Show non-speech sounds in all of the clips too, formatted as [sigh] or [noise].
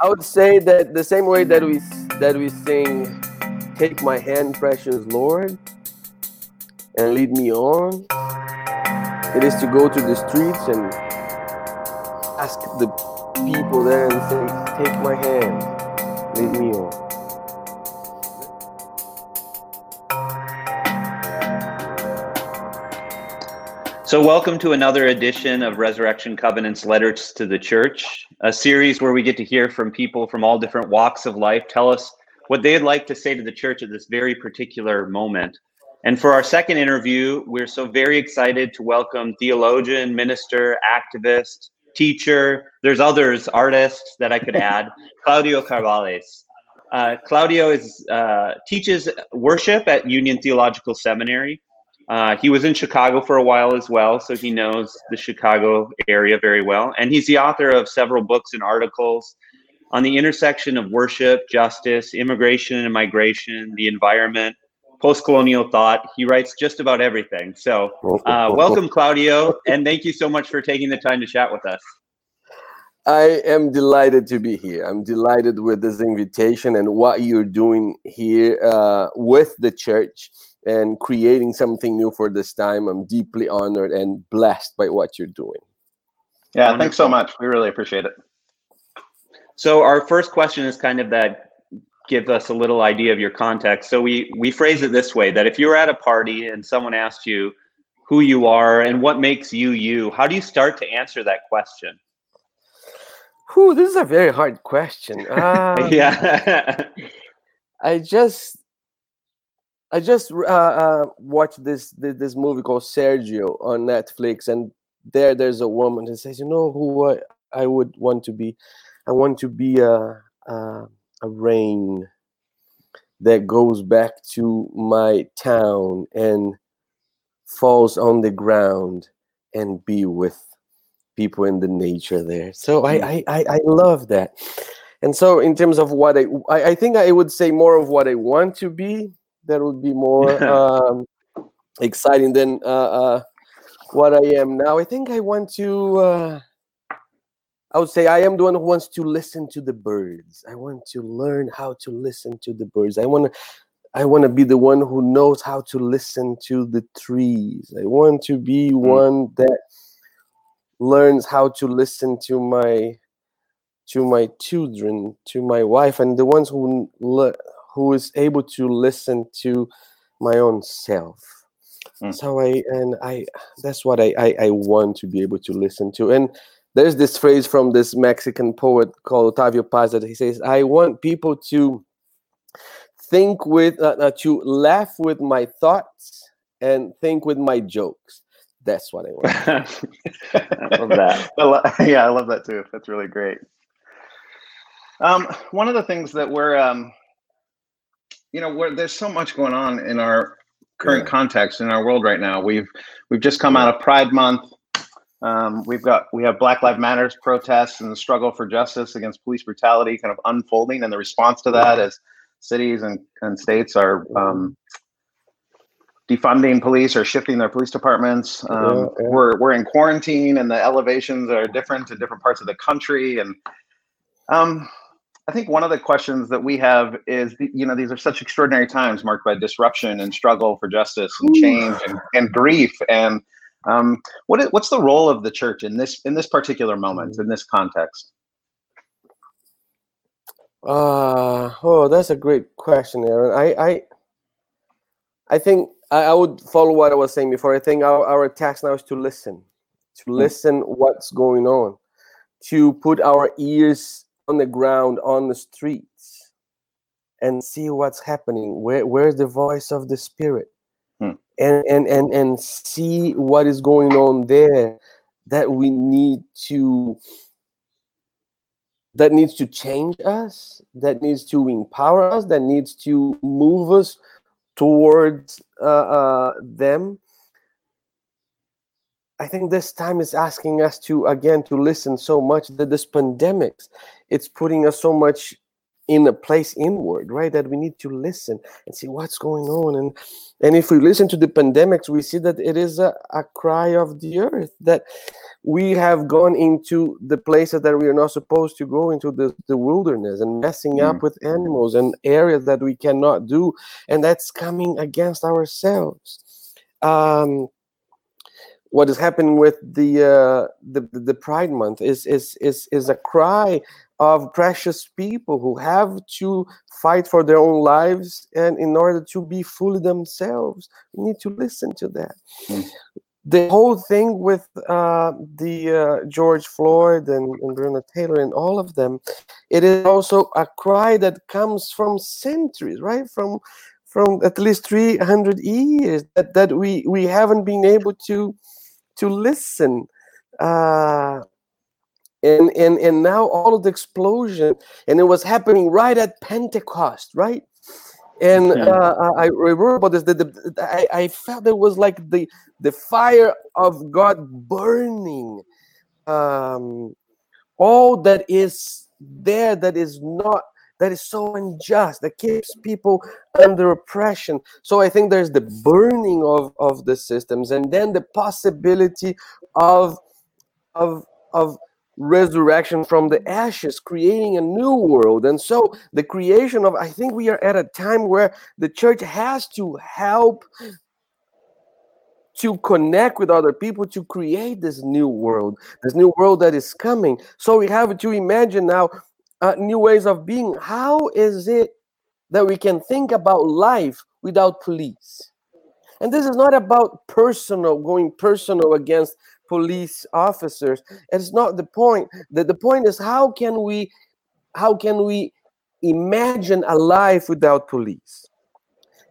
I would say that the same way that we that we sing, "Take my hand, precious Lord, and lead me on," it is to go to the streets and ask the people there and say, "Take my hand, lead me on." So, welcome to another edition of Resurrection Covenant's Letters to the Church, a series where we get to hear from people from all different walks of life tell us what they'd like to say to the church at this very particular moment. And for our second interview, we're so very excited to welcome theologian, minister, activist, teacher, there's others, artists that I could [laughs] add, Claudio Carvalhaes. Uh, Claudio is uh, teaches worship at Union Theological Seminary. Uh, he was in Chicago for a while as well, so he knows the Chicago area very well. And he's the author of several books and articles on the intersection of worship, justice, immigration and migration, the environment, post colonial thought. He writes just about everything. So, uh, [laughs] welcome, Claudio, and thank you so much for taking the time to chat with us. I am delighted to be here. I'm delighted with this invitation and what you're doing here uh, with the church and creating something new for this time. I'm deeply honored and blessed by what you're doing. Yeah, Wonderful. thanks so much. We really appreciate it. So our first question is kind of that give us a little idea of your context. So we we phrase it this way that if you're at a party and someone asked you who you are and what makes you you, how do you start to answer that question? Whew, this is a very hard question. Uh, [laughs] yeah. [laughs] I just I just uh, uh, watched this, this, this movie called Sergio on Netflix, and there there's a woman who says, "You know who I, I would want to be? I want to be a, a a rain that goes back to my town and falls on the ground and be with people in the nature there." So I mm. I I, I love that. And so, in terms of what I, I, I think I would say more of what I want to be that would be more [laughs] um, exciting than uh, uh, what I am now. I think I want to. Uh, I would say I am the one who wants to listen to the birds. I want to learn how to listen to the birds. I want to. I want to be the one who knows how to listen to the trees. I want to be mm. one that learns how to listen to my to my children, to my wife, and the ones who le- who is able to listen to my own self. Mm. so i and i that's what I, I, I want to be able to listen to. And there's this phrase from this mexican poet called octavio paz that he says i want people to think with uh, uh, to laugh with my thoughts and think with my jokes. That's what i want. [laughs] I love that. [laughs] [laughs] Yeah i love that too. That's really great. Um, one of the things that we're um, you know, where there's so much going on in our current yeah. context in our world right now. We've we've just come out of Pride Month. Um, we've got we have Black Lives Matters protests and the struggle for justice against police brutality kind of unfolding, and the response to that as cities and, and states are um, defunding police or shifting their police departments. Um, yeah, yeah. We're we're in quarantine, and the elevations are different in different parts of the country, and um, I think one of the questions that we have is, you know, these are such extraordinary times marked by disruption and struggle for justice and change and, and grief. And um, what is, what's the role of the church in this in this particular moment in this context? Uh, oh, that's a great question, Aaron. I I, I think I, I would follow what I was saying before. I think our, our task now is to listen, to hmm. listen what's going on, to put our ears on the ground on the streets and see what's happening. Where where's the voice of the spirit? Hmm. and and and and see what is going on there that we need to that needs to change us that needs to empower us that needs to move us towards uh, uh, them I think this time is asking us to again to listen so much that this pandemics. It's putting us so much in a place inward right that we need to listen and see what's going on. And and if we listen to the pandemics we see that it is a, a cry of the earth that we have gone into the places that we are not supposed to go into the, the wilderness and messing mm. up with animals and areas that we cannot do. And that's coming against ourselves. Um, what is happening with the, uh, the the pride month is is is is a cry of precious people who have to fight for their own lives and in order to be fully themselves we need to listen to that mm. the whole thing with uh, the uh, george floyd and, and breonna taylor and all of them it is also a cry that comes from centuries right from from at least 300 years that, that we we haven't been able to to listen uh and and and now all of the explosion and it was happening right at pentecost right? And uh, i remember about this the, the, I, I felt it was like the the fire of god burning um all that is there that is not that is so unjust that keeps people under oppression so i think there's the burning of of the systems and then the possibility of of of resurrection from the ashes, creating a new world. And so the creation of, I think we are at a time where the church has to help to connect with other people to create this new world, this new world that is coming. So we have to imagine now uh, new ways of being. How is it that we can think about life without police? And this is not about personal, going personal against police officers. It's not the point. The, the point is how can we how can we imagine a life without police?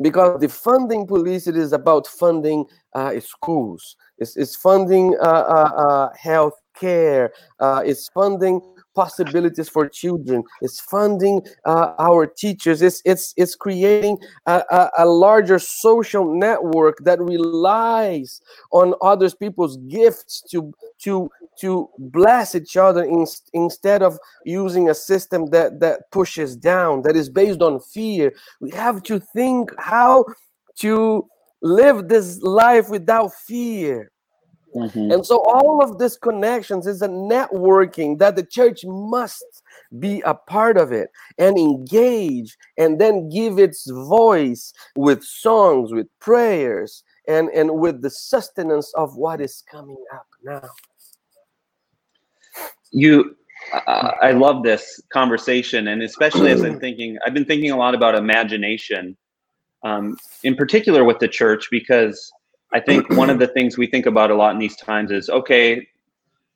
Because the funding police, it is about funding uh, schools. It's, it's funding uh, uh, uh health care. Uh, it's funding possibilities for children. It's funding uh, our teachers. It's it's it's creating a, a, a, larger social network that relies on others people's gifts to to to bless each other in, instead of using a system that that pushes down that is based on fear. We have to think how to live this life without fear Mm-hmm. And so all of these connections is a networking that the church must be a part of it and engage and then give its voice with songs, with prayers, and, and with the sustenance of what is coming up now. You uh, I love this conversation, and especially as I'm [clears throat] thinking, I've been thinking a lot about imagination, um, in particular with the church, because I think one of [clears throat] the things we think about a lot in these times is okay,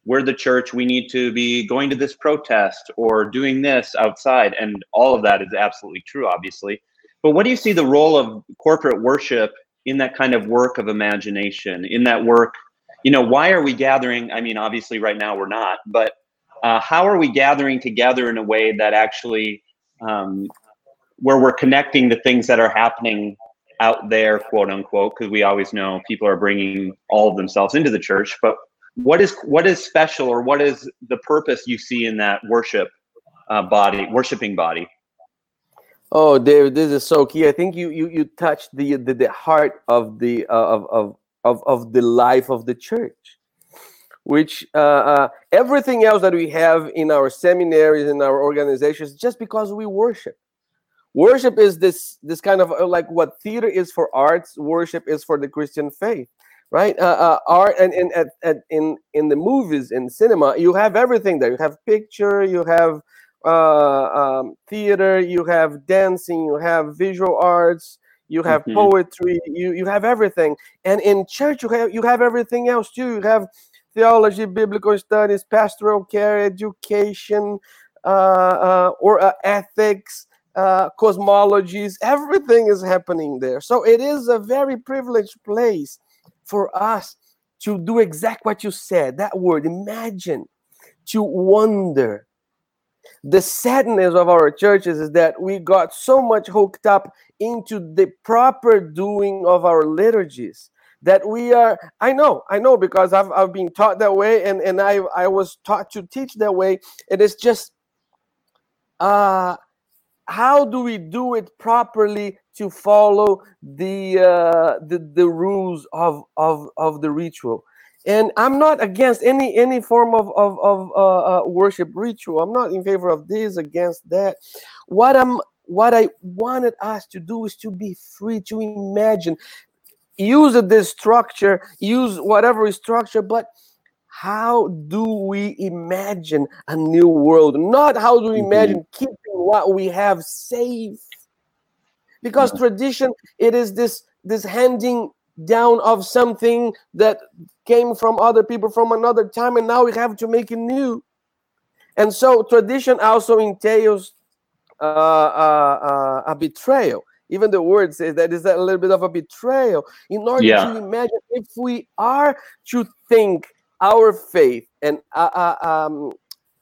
we're the church, we need to be going to this protest or doing this outside. And all of that is absolutely true, obviously. But what do you see the role of corporate worship in that kind of work of imagination, in that work? You know, why are we gathering? I mean, obviously, right now we're not, but uh, how are we gathering together in a way that actually um, where we're connecting the things that are happening out there, quote unquote, because we always know people are bringing all of themselves into the church. But what is what is special, or what is the purpose you see in that worship uh, body, worshiping body? Oh, David, this is so key. I think you you you touched the the, the heart of the uh, of, of of of the life of the church which uh, uh, everything else that we have in our seminaries in our organizations just because we worship worship is this this kind of uh, like what theater is for arts worship is for the christian faith right? Uh, uh, art and, and at, at, in in the movies in cinema you have everything there. You have picture you have uh, um, theater you have dancing you have visual arts you have mm-hmm. poetry you you have everything. And in church you have you have everything else too. You have theology biblical studies pastoral care education uh, uh, or uh, ethics uh, cosmologies, everything is happening there. So it is a very privileged place for us to do exact what you said that word, imagine, to wonder. The sadness of our churches is that we got so much hooked up into the proper doing of our liturgies that we are i know i know because i've, I've been taught that way and, and I, I was taught to teach that way it is just uh how do we do it properly to follow the uh, the, the rules of, of of the ritual? And i'm not against any any form of of, of uh, uh, worship ritual. I'm not in favor of this against that. What i'm what i wanted us to do is to be free to imagine. Use this structure use whatever structure but how do we imagine a new world not how do we mm-hmm. imagine mm-hmm. keeping what we have safe because mm-hmm. tradition it is this this handing down of something that came from other people from another time and now we have to make it new and so tradition also entails uh, uh, uh, a betrayal even the word says that is a little bit of a betrayal in order yeah. to imagine if we are to think our faith and uh, uh, um,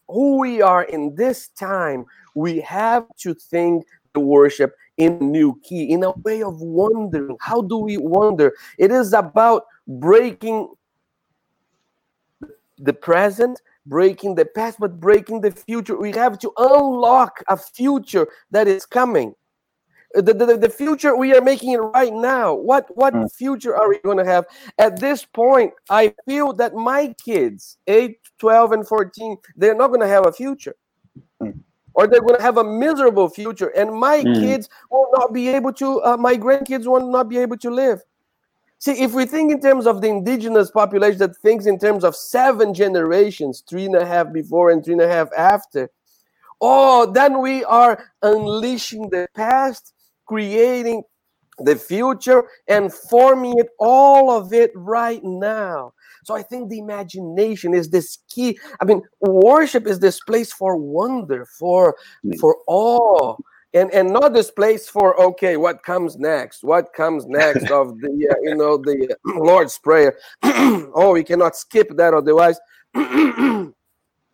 who we are in this time, we have to think the worship in a new key, in a way of wondering. How do we wonder? It is about breaking the present, breaking the past, but breaking the future. We have to unlock a future that is coming the, the, the future we are making it right now what what mm. future are we going to have at this point i feel that my kids 8 12 and 14 they're not going to have a future mm. or they're going to have a miserable future and my mm. kids will not be able to uh, my grandkids will not be able to live see if we think in terms of the indigenous population that thinks in terms of seven generations three and a half before and three and a half after oh then we are unleashing the past creating the future and forming it all of it right now. So i think the imagination is this key. I mean worship is this place for wonder for mm. for awe and and not this place for okay what comes next? What comes next of the uh, you know the uh, [clears throat] lord's prayer? [clears throat] Oh we cannot skip that otherwise [clears throat]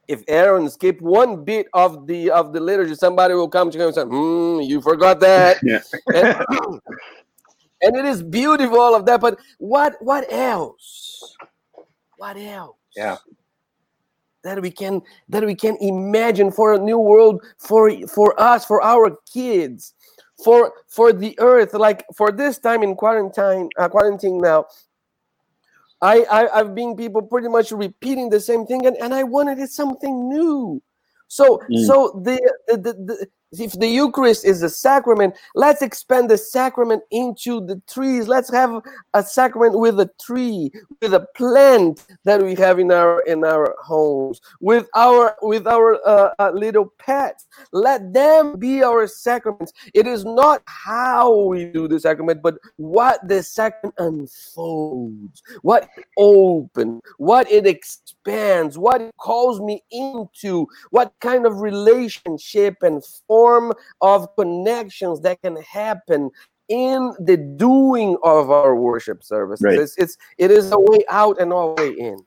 if Aaron skip one bit of the of the liturgy, somebody will come to him and say, hmm, you forgot that. [laughs] Yeah. and, and, it is beautiful all of that. But what what else? What else? Yeah. That we can that we can imagine for a new world for for us, for our kids, for for the earth, like for this time in quarantine, uh, quarantine now, I, I I've been people pretty much repeating the same thing, and, and I wanted it something new. So mm. so the, the, the, the if the Eucharist is a sacrament, let's expand the sacrament into the trees. Let's have a sacrament with a tree, with a plant that we have in our in our homes, with our with our uh, uh, little pets. Let them be our sacraments. It is not how we do the sacrament, but what the sacrament unfolds, what it opens, what it expands, what it calls me into, what kind of relationship and form form of connections that can happen in the doing of our worship services. Right. It's, it's it is a way out and a way in.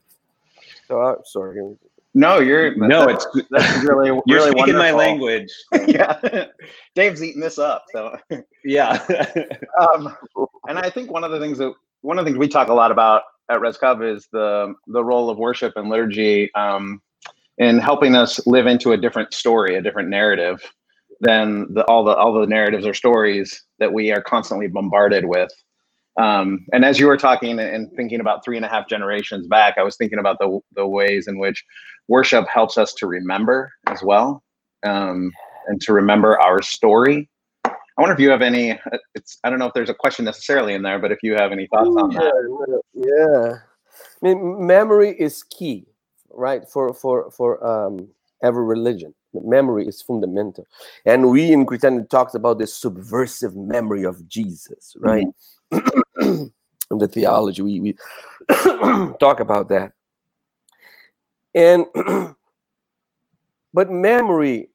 So uh, sorry. No, you're no. It's that's [laughs] really you're really speaking wonderful. my language. [laughs] yeah, [laughs] Dave's eating this up. So yeah. um, and I think one of the things that one of the things we talk a lot about at ResCov is the the role of worship and liturgy um, in helping us live into a different story, a different narrative than the, all the all the narratives or stories that we are constantly bombarded with. Um, and as you were talking and thinking about three and a half generations back, I was thinking about the the ways in which worship helps us to remember as well, um, and to remember our story. I wonder if you have any. It's I don't know if there's a question necessarily in there, but if you have any thoughts on that. Yeah, I mean, memory is key, right? For for for um, every religion memory is fundamental and we in christianity talks about the subversive memory of jesus right mm-hmm. [clears throat] in the theology we, we [clears throat] talk about that and [clears throat] but memory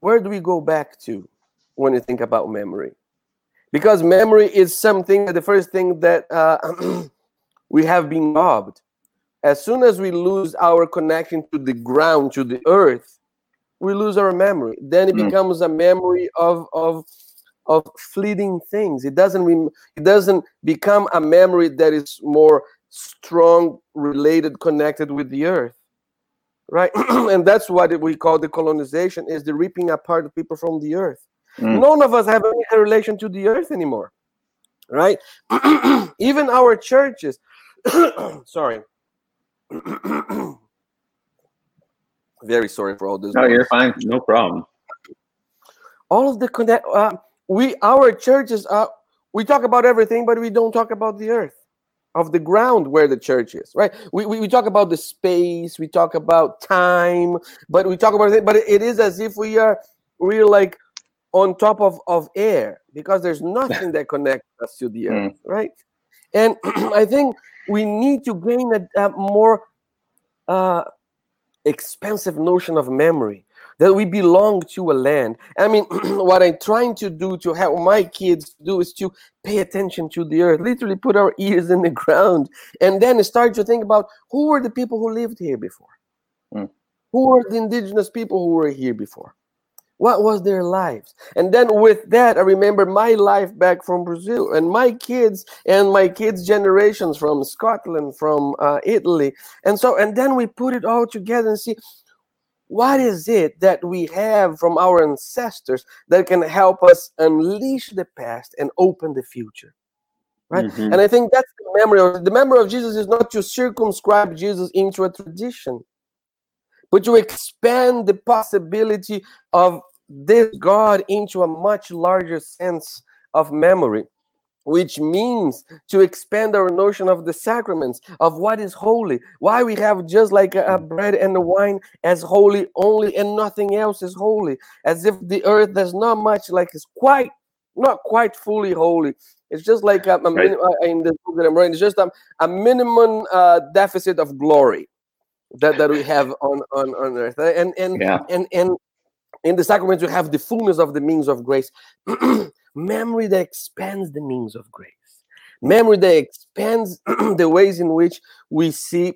where do we go back to when you think about memory because memory is something the first thing that uh, [clears throat] we have been robbed as soon as we lose our connection to the ground, to the earth, we lose our memory. Then it mm. becomes a memory of of of fleeting things. It doesn't it doesn't become a memory that is more strong, related, connected with the earth. right? [clears throat] and that's what we call the colonization is the ripping apart of people from the earth. Mm. None of us have any relation to the earth anymore, right? [clears throat] Even our churches, [clears throat] sorry. [clears throat] Very sorry for all this. No, you're fine. No problem. All of the connect, uh, we our churches, uh, we talk about everything, but we don't talk about the earth of the ground where the church is, right? We, we, we talk about the space, we talk about time, but we talk about it, but it is as if we are we're like on top of, of air because there's [laughs] nothing that connects us to the earth, mm. right? And [clears throat] I think we need to gain a, a more uh, expensive notion of memory that we belong to a land. I mean, [clears throat] what I'm trying to do to help my kids do is to pay attention to the earth, literally put our [laughs] ears in the ground, and then start to think about who were the people who lived here before? Mm. Who were the indigenous people who were here before? What was their lives? And then with that, I remember my life back from Brazil and my kids and my kids' generations from Scotland, from uh, Italy. And so, and then we put it all together and see what is it that we have from our ancestors that can help us unleash the past and open the future right mm-hmm. and i think that's the memory of the memory of jesus is not to circumscribe jesus into a tradition but to expand the possibility of this God into a much larger sense of memory, which means to expand our notion of the sacraments, of what is holy, why we have just like a, a bread and a wine as holy only and nothing else is holy, as if the earth does not much like it's quite not quite fully holy. It's just like a, a right. Uh, in the book that I'm writing, it's just a, a minimum uh, deficit of glory that, that we have on, on, on earth. And and, yeah. and and in the sacraments, you have the fullness of the means of grace. [clears throat] Memory that expands the means of grace. Memory that expands [clears throat] the ways in which we see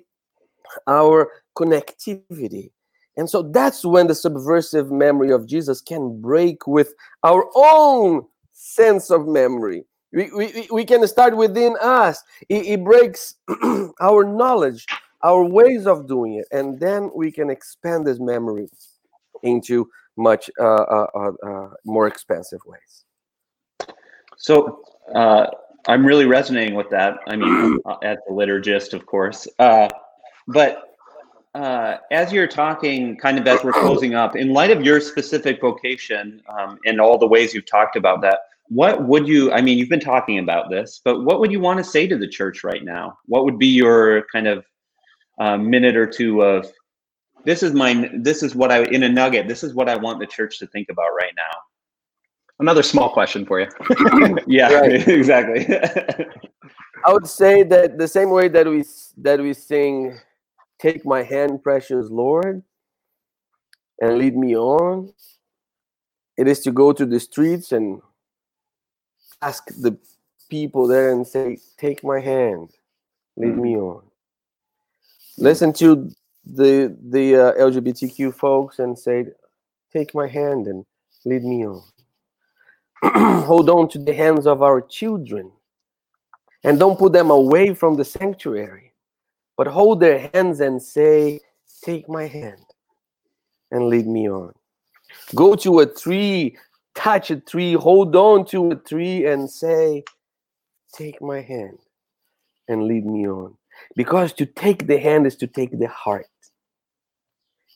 our connectivity. And so that's when the subversive memory of Jesus can break with our own sense of memory. We, we, we can start within us. It, it breaks [clears throat] our knowledge, our ways of doing it, and then we can expand this memory into much uh, uh, uh, uh, more expensive ways. So uh, I'm really resonating with that. I mean, [clears throat] at the liturgist, of course. but as you're talking, kind of as we're closing up, in light of your specific vocation um, and all the ways you've talked about that, what would you i mean you've been talking about this but what would you want to say to the church right now what would be your kind of uh, minute or two of this is my this is what I in a nugget. This is what I want the church to think about right now. Another small question for you. [laughs] yeah, [laughs] exactly. I would say that the same way that we that we sing, "Take my hand, precious Lord, and lead me on." It is to go to the streets and ask the people there and say, "Take my hand, lead mm. me on." Listen to the the uh, LGBTQ folks and say, "Take my hand and lead me on." [clears throat] Hold on to the hands of our children, and don't put them away from the sanctuary, but hold their hands and say, "Take my hand and lead me on." Go to a tree, touch a tree, hold on to a tree, and say, "Take my hand and lead me on." Because to take the hand is to take the heart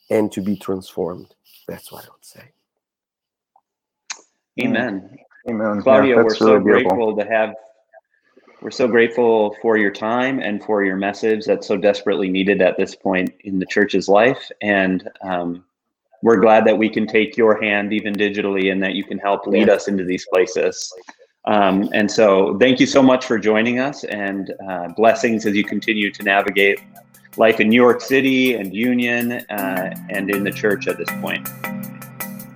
and to be transformed. That's what I would say. Amen. Amen. Claudia, yeah, we're so really grateful to have we're so grateful for your time and for your message that's so desperately needed at this point in the church's life. And um, we're glad that we can take your hand even digitally and that you can help lead us into these places. Um, and so thank you so much for joining us and uh, blessings as you continue to navigate life in New York City and Union uh, and in the church at this point.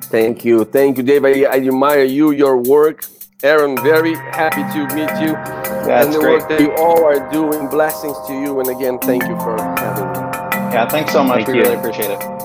Thank you. Thank you, Dave. I, I admire you, your work. Aaron, very happy to meet you. That's and the great. work that you all are doing. Blessings to you. And again, thank you for having me. Yeah, thanks so much. Thank we you. really appreciate it.